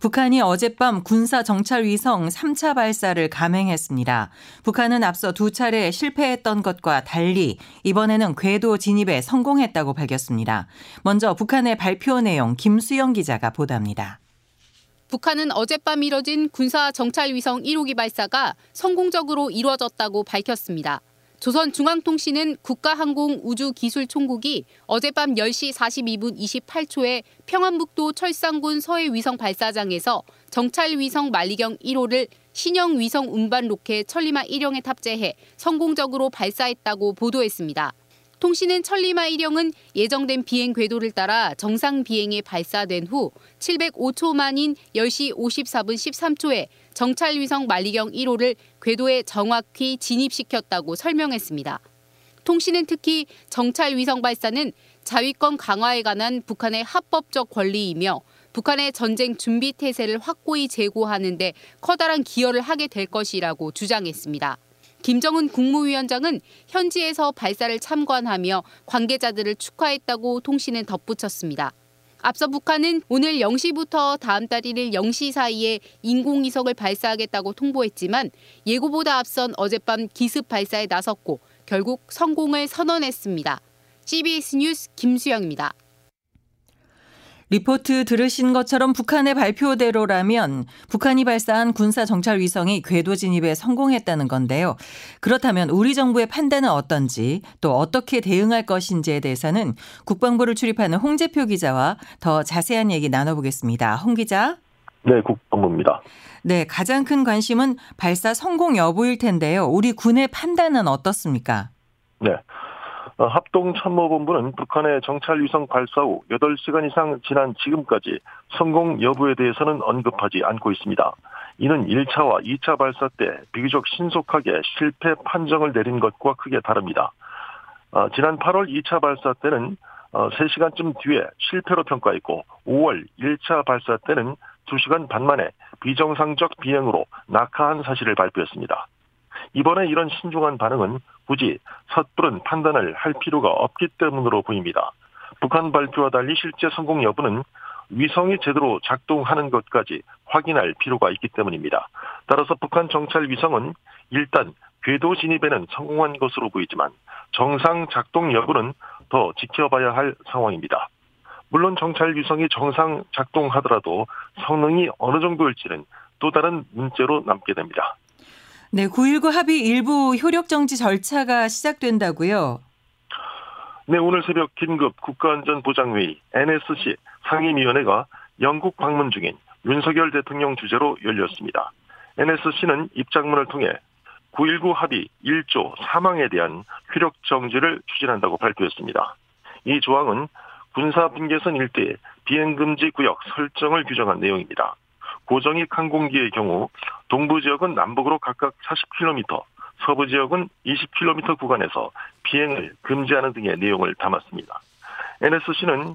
북한이 어젯밤 군사 정찰 위성 3차 발사를 감행했습니다. 북한은 앞서 두 차례 실패했던 것과 달리 이번에는 궤도 진입에 성공했다고 밝혔습니다. 먼저 북한의 발표 내용 김수영 기자가 보도합니다. 북한은 어젯밤 이뤄진 군사 정찰 위성 1호기 발사가 성공적으로 이루어졌다고 밝혔습니다. 조선중앙통신은 국가항공우주기술총국이 어젯밤 10시 42분 28초에 평안북도 철산군 서해 위성 발사장에서 정찰 위성 만리경 1호를 신형 위성 운반 로켓 천리마 1형에 탑재해 성공적으로 발사했다고 보도했습니다. 통신은 천리마 1형은 예정된 비행 궤도를 따라 정상 비행에 발사된 후 705초 만인 10시 54분 13초에 정찰 위성 만리경 1호를 궤도에 정확히 진입시켰다고 설명했습니다. 통신은 특히 정찰 위성 발사는 자위권 강화에 관한 북한의 합법적 권리이며 북한의 전쟁 준비 태세를 확고히 제고하는 데 커다란 기여를 하게 될 것이라고 주장했습니다. 김정은 국무위원장은 현지에서 발사를 참관하며 관계자들을 축하했다고 통신은 덧붙였습니다. 앞서 북한은 오늘 0시부터 다음 달 1일 0시 사이에 인공위성을 발사하겠다고 통보했지만 예고보다 앞선 어젯밤 기습 발사에 나섰고 결국 성공을 선언했습니다. CBS 뉴스 김수영입니다. 리포트 들으신 것처럼 북한의 발표대로라면 북한이 발사한 군사 정찰 위성이 궤도 진입에 성공했다는 건데요. 그렇다면 우리 정부의 판단은 어떤지 또 어떻게 대응할 것인지에 대해서는 국방부를 출입하는 홍재표 기자와 더 자세한 얘기 나눠보겠습니다. 홍 기자. 네, 국방부입니다. 네, 가장 큰 관심은 발사 성공 여부일 텐데요. 우리 군의 판단은 어떻습니까? 네. 어, 합동참모본부는 북한의 정찰 위성 발사 후 8시간 이상 지난 지금까지 성공 여부에 대해서는 언급하지 않고 있습니다. 이는 1차와 2차 발사 때 비교적 신속하게 실패 판정을 내린 것과 크게 다릅니다. 어, 지난 8월 2차 발사 때는 3시간쯤 어, 뒤에 실패로 평가했고 5월 1차 발사 때는 2시간 반 만에 비정상적 비행으로 낙하한 사실을 발표했습니다. 이번에 이런 신중한 반응은 굳이 섣부른 판단을 할 필요가 없기 때문으로 보입니다. 북한 발표와 달리 실제 성공 여부는 위성이 제대로 작동하는 것까지 확인할 필요가 있기 때문입니다. 따라서 북한 정찰 위성은 일단 궤도 진입에는 성공한 것으로 보이지만 정상 작동 여부는 더 지켜봐야 할 상황입니다. 물론 정찰 위성이 정상 작동하더라도 성능이 어느 정도일지는 또 다른 문제로 남게 됩니다. 네, 9.19 합의 일부 효력 정지 절차가 시작된다고요? 네, 오늘 새벽 긴급 국가안전보장회의 NSC 상임위원회가 영국 방문 중인 윤석열 대통령 주재로 열렸습니다. NSC는 입장문을 통해 9.19 합의 1조 사망에 대한 효력 정지를 추진한다고 발표했습니다. 이 조항은 군사 분계선 일대의 비행 금지 구역 설정을 규정한 내용입니다. 고정익 항공기의 경우 동부 지역은 남북으로 각각 40km, 서부 지역은 20km 구간에서 비행을 금지하는 등의 내용을 담았습니다. NSC는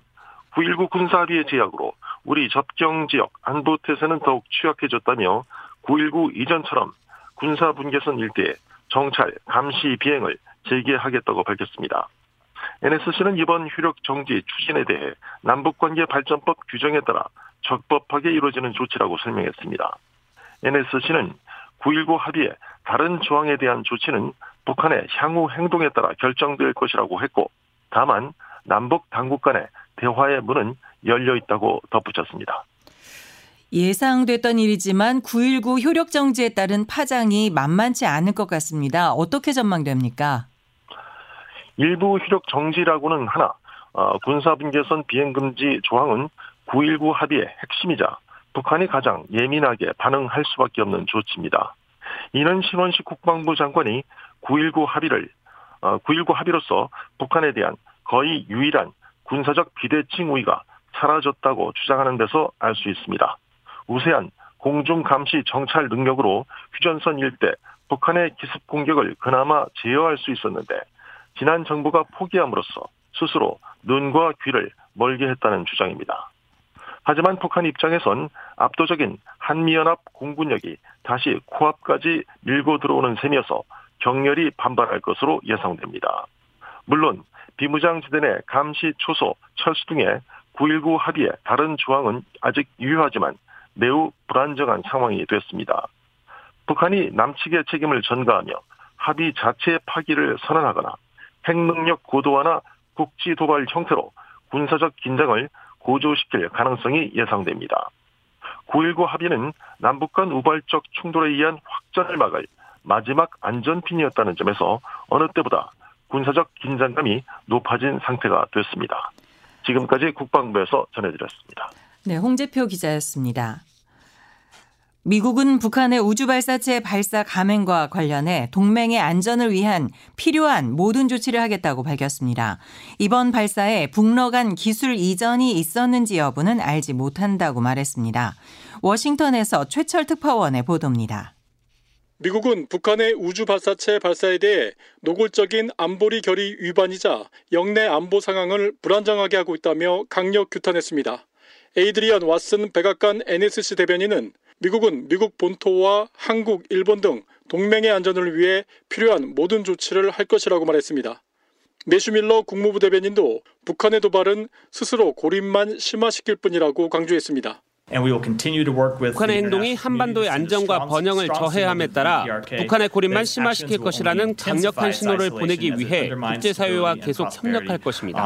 9.19 군사합의의 제약으로 우리 접경 지역 안보 태세는 더욱 취약해졌다며 9.19 이전처럼 군사 분계선 일대에 정찰, 감시 비행을 재개하겠다고 밝혔습니다. NSC는 이번 효력 정지 추진에 대해 남북관계 발전법 규정에 따라 적법하게 이루어지는 조치라고 설명했습니다. NSC는 9.19 합의의 다른 조항에 대한 조치는 북한의 향후 행동에 따라 결정될 것이라고 했고 다만 남북 당국 간의 대화의 문은 열려 있다고 덧붙였습니다. 예상됐던 일이지만 9.19 효력 정지에 따른 파장이 만만치 않을 것 같습니다. 어떻게 전망됩니까? 일부 효력 정지라고는 하나 어, 군사분계선 비행금지 조항은 9.19 합의의 핵심이자 북한이 가장 예민하게 반응할 수밖에 없는 조치입니다. 이는 신원식 국방부 장관이 9.19 합의를 9.19 어, 합의로서 북한에 대한 거의 유일한 군사적 비대칭 우위가 사라졌다고 주장하는 데서 알 수 있습니다. 우세한 공중 감시 정찰 능력으로 휴전선 일대 북한의 기습 공격을 그나마 제어할 수 있었는데 지난 정부가 포기함으로써 스스로 눈과 귀를 멀게 했다는 주장입니다. 하지만 북한 입장에선 압도적인 한미연합 공군력이 다시 코앞까지 밀고 들어오는 셈이어서 격렬히 반발할 것으로 예상됩니다. 물론 비무장지대 내 감시, 초소, 철수 등의 9.19 합의의 다른 조항은 아직 유효하지만 매우 불안정한 상황이 됐습니다. 북한이 남측의 책임을 전가하며 합의 자체의 파기를 선언하거나 핵능력 고도화나 국지 도발 형태로 군사적 긴장을 고조시킬 가능성이 예상됩니다. 9.19 합의는 남북 간 우발적 충돌에 의한 확전을 막을 마지막 안전핀이었다는 점에서 어느 때보다 군사적 긴장감이 높아진 상태가 됐습니다. 지금까지 국방부에서 전해드렸습니다. 네, 홍재표 기자였습니다. 미국은 북한의 우주발사체 발사 감행과 관련해 동맹의 안전을 위한 필요한 모든 조치를 하겠다고 밝혔습니다. 이번 발사에 북러 간 기술 이전이 있었는지 여부는 알지 못한다고 말했습니다. 워싱턴에서 최철 특파원의 보도입니다. 미국은 북한의 우주 발사체 발사에 대해 노골적인 안보리 결의 위반이자 영내 안보 상황을 불안정하게 하고 있다며 강력 규탄했습니다. 에이드리언 왓슨 백악관 NSC 대변인은 미국은 미국 본토와 한국, 일본 등 동맹의 안전을 위해 필요한 모든 조치를 할 것이라고 말했습니다. 매슈밀러 국무부 대변인도 북한의 도발은 스스로 고립만 심화시킬 뿐이라고 강조했습니다. 북한의 행동이 한반도의 안정과 번영을 저해함에 따라 북한의 고립만 심화시킬 것이라는 강력한 신호를 보내기 위해 국제사회와 계속 협력할 것입니다.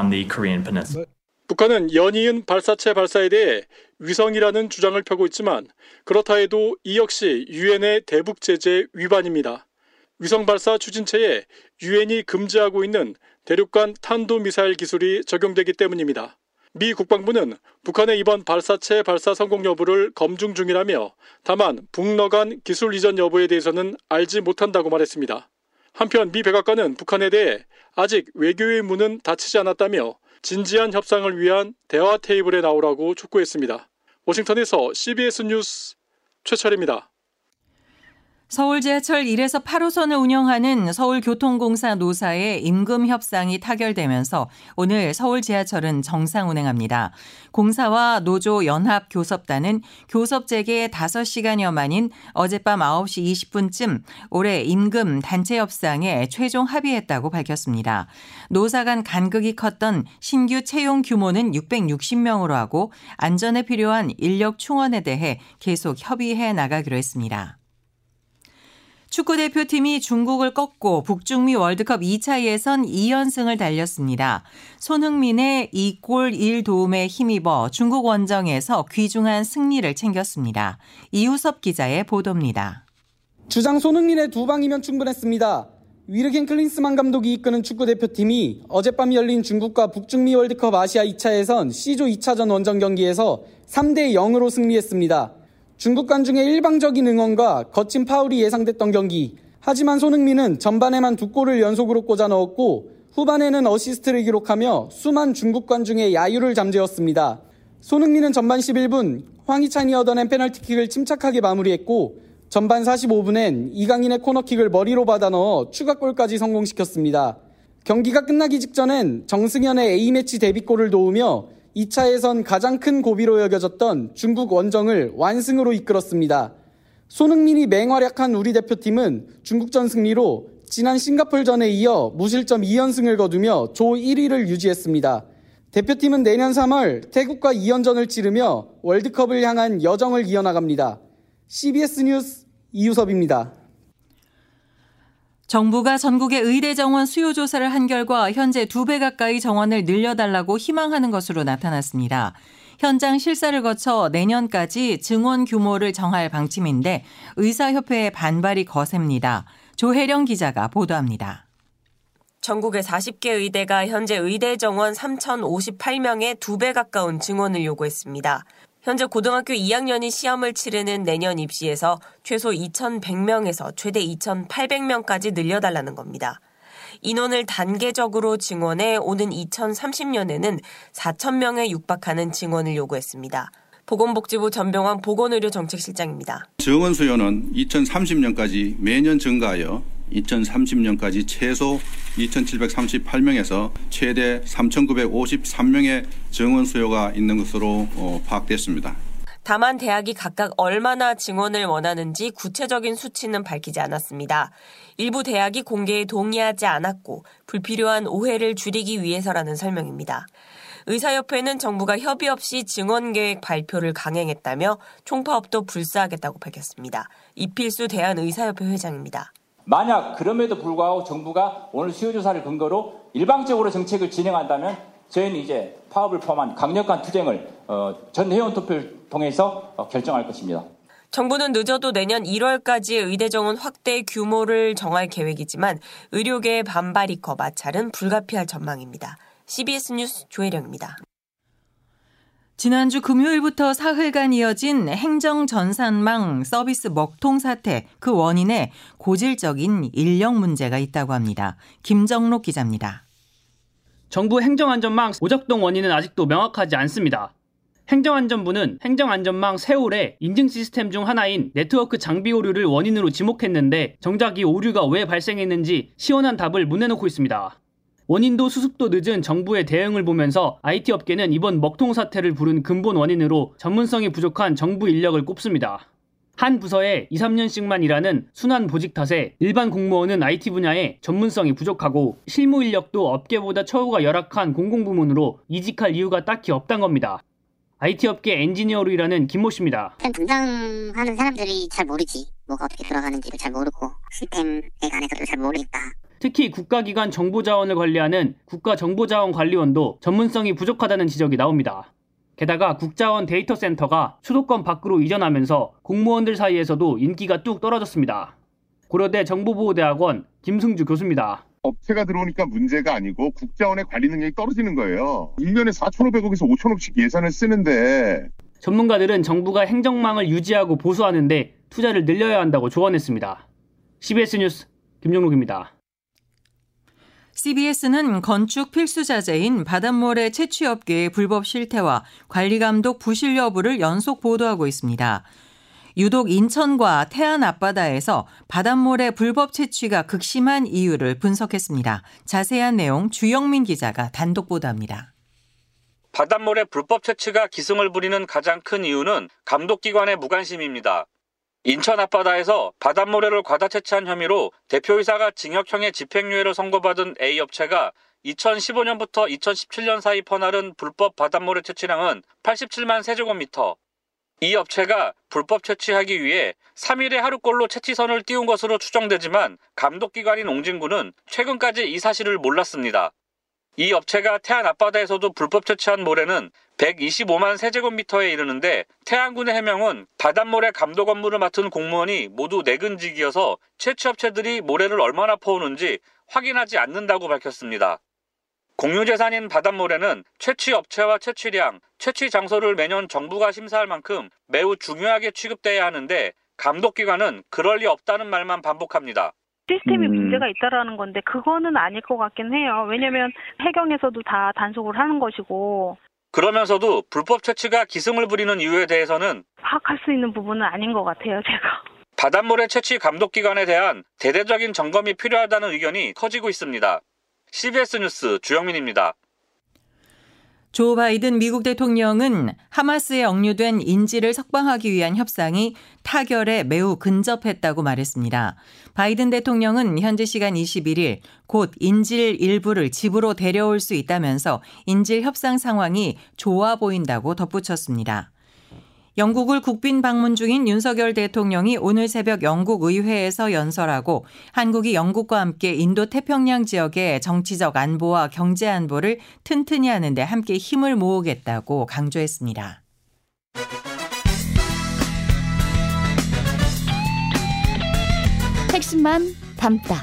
북한은 연이은 발사체 발사에 대해 위성이라는 주장을 펴고 있지만 그렇다 해도 이 역시 유엔의 대북 제재 위반입니다. 위성 발사 추진체에 유엔이 금지하고 있는 대륙간 탄도 미사일 기술이 적용되기 때문입니다. 미 국방부는 북한의 이번 발사체 발사 성공 여부를 검증 중이라며 다만 북러 간 기술 이전 여부에 대해서는 알지 못한다고 말했습니다. 한편 미 백악관은 북한에 대해 아직 외교의 문은 닫히지 않았다며 진지한 협상을 위한 대화 테이블에 나오라고 촉구했습니다. 워싱턴에서 CBS 뉴스 최철입니다. 서울 지하철 1에서 8호선을 운영하는 서울교통공사 노사의 임금 협상이 타결되면서 오늘 서울 지하철은 정상 운행합니다. 공사와 노조 연합 교섭단은 교섭 재개 5시간여 만인 어젯밤 9시 20분쯤 올해 임금 단체 협상에 최종 합의했다고 밝혔습니다. 노사 간 간극이 컸던 신규 채용 규모는 660명으로 하고 안전에 필요한 인력 충원에 대해 계속 협의해 나가기로 했습니다. 축구 대표팀이 중국을 꺾고 북중미 월드컵 2차 예선 2연승을 달렸습니다. 손흥민의 2골 1도움에 힘입어 중국 원정에서 귀중한 승리를 챙겼습니다. 이우섭 기자의 보도입니다. 주장 손흥민의 두 방이면 충분했습니다. 위르겐 클린스만 감독이 이끄는 축구 대표팀이 어젯밤 열린 중국과 북중미 월드컵 아시아 2차 예선 C조 2차전 원정 경기에서 3대 0으로 승리했습니다. 중국 관중의 일방적인 응원과 거친 파울이 예상됐던 경기. 하지만 손흥민은 전반에만 두 골을 연속으로 꽂아 넣었고 후반에는 어시스트를 기록하며 수만 중국 관중의 야유를 잠재웠습니다. 손흥민은 전반 11분 황희찬이 얻어낸 페널티킥을 침착하게 마무리했고 전반 45분엔 이강인의 코너킥을 머리로 받아 넣어 추가골까지 성공시켰습니다. 경기가 끝나기 직전엔 정승현의 A매치 데뷔골을 도우며 2차 예선 가장 큰 고비로 여겨졌던 중국 원정을 완승으로 이끌었습니다. 손흥민이 맹활약한 우리 대표팀은 중국전 승리로 지난 싱가폴전에 이어 무실점 2연승을 거두며 조 1위를 유지했습니다. 대표팀은 내년 3월 태국과 2연전을 치르며 월드컵을 향한 여정을 이어나갑니다. CBS 뉴스 이유섭입니다. 정부가 전국의 의대 정원 수요 조사를 한 결과 현재 두 배 가까이 정원을 늘려달라고 희망하는 것으로 나타났습니다. 현장 실사를 거쳐 내년까지 증원 규모를 정할 방침인데 의사협회의 반발이 거셉니다. 조혜령 기자가 보도합니다. 전국의 40개 의대가 현재 의대 정원 3,058명의 두배 가까운 증원을 요구했습니다. 현재 고등학교 2학년이 시험을 치르는 내년 입시에서 최소 2,100명에서 최대 2,800명까지 늘려달라는 겁니다. 인원을 단계적으로 증원해 오는 2030년에는 4,000명에 육박하는 증원을 요구했습니다. 보건복지부 전병환 보건의료정책실장입니다. 증원 수요는 2030년까지 매년 증가하여 2030년까지 최소 2,738명에서 최대 3,953명의 정원 수요가 있는 것으로 어, 파악됐습니다. 다만 대학이 각각 얼마나 증원을 원하는지 구체적인 수치는 밝히지 않았습니다. 일부 대학이 공개에 동의하지 않았고 불필요한 오해를 줄이기 위해서라는 설명입니다. 의사협회는 정부가 협의 없이 증원 계획 발표를 강행했다며 총파업도 불사하겠다고 밝혔습니다. 이필수 대한의사협회 회장입니다. 만약 그럼에도 불구하고 정부가 오늘 수요조사를 근거로 일방적으로 정책을 진행한다면 저희는 이제 파업을 포함한 강력한 투쟁을 어, 전 회원 투표를 통해서 어, 결정할 것입니다. 정부는 늦어도 내년 1월까지 의대 정원 확대 규모를 정할 계획이지만 의료계의 반발이 커 마찰은 불가피할 전망입니다. CBS 뉴스 조혜령입니다. 지난주 금요일부터 사흘간 이어진 행정 전산망 서비스 먹통 사태 그 원인에 고질적인 인력 문제가 있다고 합니다. 김정록 기자입니다. 정부 행정안전망 오작동 원인은 아직도 명확하지 않습니다. 행정안전부는 행정안전망 세월의 인증 시스템 중 하나인 네트워크 장비 오류를 원인으로 지목했는데 정작 이 오류가 왜 발생했는지 시원한 답을 못 내놓고 있습니다. 원인도 수습도 늦은 정부의 대응을 보면서 IT 업계는 이번 먹통 사태를 부른 근본 원인으로 전문성이 부족한 정부 인력을 꼽습니다. 한 부서에 2, 3년씩만 일하는 순환 보직 탓에 일반 공무원은 IT 분야에 전문성이 부족하고 실무 인력도 업계보다 처우가 열악한 공공부문으로 이직할 이유가 딱히 없단 겁니다. IT 업계 엔지니어로 일하는 김모 씨입니다. 일단 담당하는 사람들이 잘 모르지. 뭐가 어떻게 돌아가는지를 잘 모르고 시스템에 관해서도 잘 모르니까. 특히 국가기관 정보자원을 관리하는 국가정보자원관리원도 전문성이 부족하다는 지적이 나옵니다. 게다가 국자원 데이터 센터가 수도권 밖으로 이전하면서 공무원들 사이에서도 인기가 뚝 떨어졌습니다. 고려대 정보보호대학원 김승주 교수입니다. 업체가 들어오니까 문제가 아니고 국자원의 관리 능력이 떨어지는 거예요. 1년에 4,500억에서 5천억씩 예산을 쓰는데 전문가들은 정부가 행정망을 유지하고 보수하는데 투자를 늘려야 한다고 조언했습니다. CBS 뉴스 김종록입니다. CBS는 건축 필수 자재인 바닷모래 채취업계의 불법 실태와 관리 감독 부실 여부를 연속 보도하고 있습니다. 유독 인천과 태안 앞바다에서 바닷모래 불법 채취가 극심한 이유를 분석했습니다. 자세한 내용 주영민 기자가 단독 보도합니다. 바닷모래 불법 채취가 기승을 부리는 가장 큰 이유는 감독기관의 무관심입니다. 인천 앞바다에서 바닷모래를 과다 채취한 혐의로 대표이사가 징역형의 집행유예를 선고받은 A 업체가 2015년부터 2017년 사이 퍼나른 불법 바닷모래 채취량은 87만 세제곱미터. 이 업체가 불법 채취하기 위해 3일에 하루꼴로 채취선을 띄운 것으로 추정되지만 감독기관인 옹진구는 최근까지 이 사실을 몰랐습니다. 이 업체가 태안 앞바다에서도 불법 채취한 모래는 125만 세제곱미터에 이르는데 태안군의 해명은 바닷모래 감독 업무를 맡은 공무원이 모두 내근직이어서 채취업체들이 모래를 얼마나 퍼오는지 확인하지 않는다고 밝혔습니다. 공유재산인 바닷모래는 채취 업체와 채취량, 채취 장소를 매년 정부가 심사할 만큼 매우 중요하게 취급돼야 하는데 감독기관은 그럴 리 없다는 말만 반복합니다. 시스템이 음. 문제가 있다라는 건데 그거는 아닐 것 같긴 해요. 왜냐하면 해경에서도 다 단속을 하는 것이고. 그러면서도 불법 채취가 기승을 부리는 이유에 대해서는 파악할 수 있는 부분은 아닌 것 같아요, 제가. 바닷모래 채취 감독 기관에 대한 대대적인 점검이 필요하다는 의견이 커지고 있습니다. CBS 뉴스 주영민입니다. 조 바이든 미국 대통령은 하마스에 억류된 인질을 석방하기 위한 협상이 타결에 매우 근접했다고 말했습니다. 바이든 대통령은 현지 시간 21일 곧 인질 일부를 집으로 데려올 수 있다면서 인질 협상 상황이 좋아 보인다고 덧붙였습니다. 영국을 국빈 방문 중인 윤석열 대통령이 오늘 새벽 영국 의회에서 연설하고 한국이 영국과 함께 인도 태평양 지역의 정치적 안보와 경제 안보를 튼튼히 하는데 함께 힘을 모으겠다고 강조했습니다. 핵심만 담다.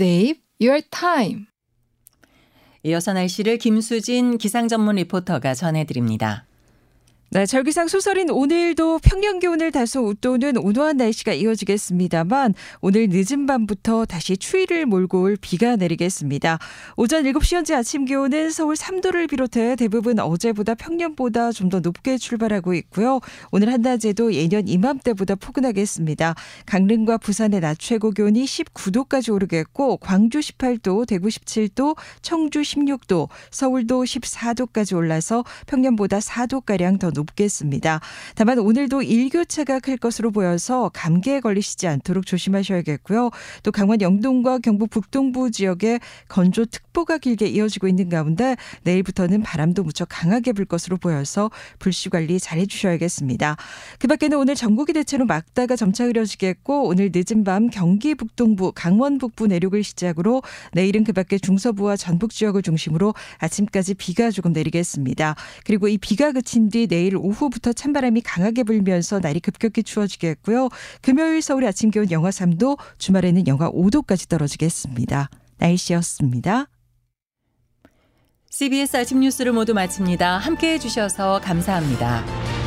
Save your time. 이어서 날씨를 김수진 기상전문 리포터가 전해드립니다. 네, 절기상 소설인 오늘도 평년 기온을 다소 웃도는 온화한 날씨가 이어지겠습니다만 오늘 늦은 밤부터 다시 추위를 몰고 올 비가 내리겠습니다. 오전 7시 현재 아침 기온은 서울 3도를 비롯해 대부분 어제보다 평년보다 좀 더 높게 출발하고 있고요. 오늘 한낮에도 예년 이맘때보다 포근하겠습니다. 강릉과 부산의 낮 최고 기온이 19도까지 오르겠고 광주 18도, 대구 17도, 청주 16도, 서울도 14도까지 올라서 평년보다 4도가량 더 높겠습니다. 다만 오늘도 일교차가 클 것으로 보여서 감기에 걸리시지 않도록 조심하셔야겠고요. 또 강원 영동과 경북 북동부 지역에 건조 특보가 길게 이어지고 있는 가운데 내일부터는 바람도 무척 강하게 불 것으로 보여서 불씨 관리 잘 해주셔야겠습니다. 그 밖에는 오늘 전국이 대체로 막다가 점차 흐려지겠고 오늘 늦은 밤 경기 북동부, 강원 북부 내륙을 시작으로 내일은 그 밖에 중서부와 전북 지역을 중심으로 아침까지 비가 조금 내리겠습니다. 그리고 이 비가 그친 뒤 내일 오후부터 찬바람이 강하게 불면서 날이 급격히 추워지겠고요. 금요일 서울 아침 기온 영하 3도, 주말에는 영하 5도까지 떨어지겠습니다. 날씨였습니다. CBS 아침 뉴스를 모두 마칩니다. 함께 해주셔서 감사합니다.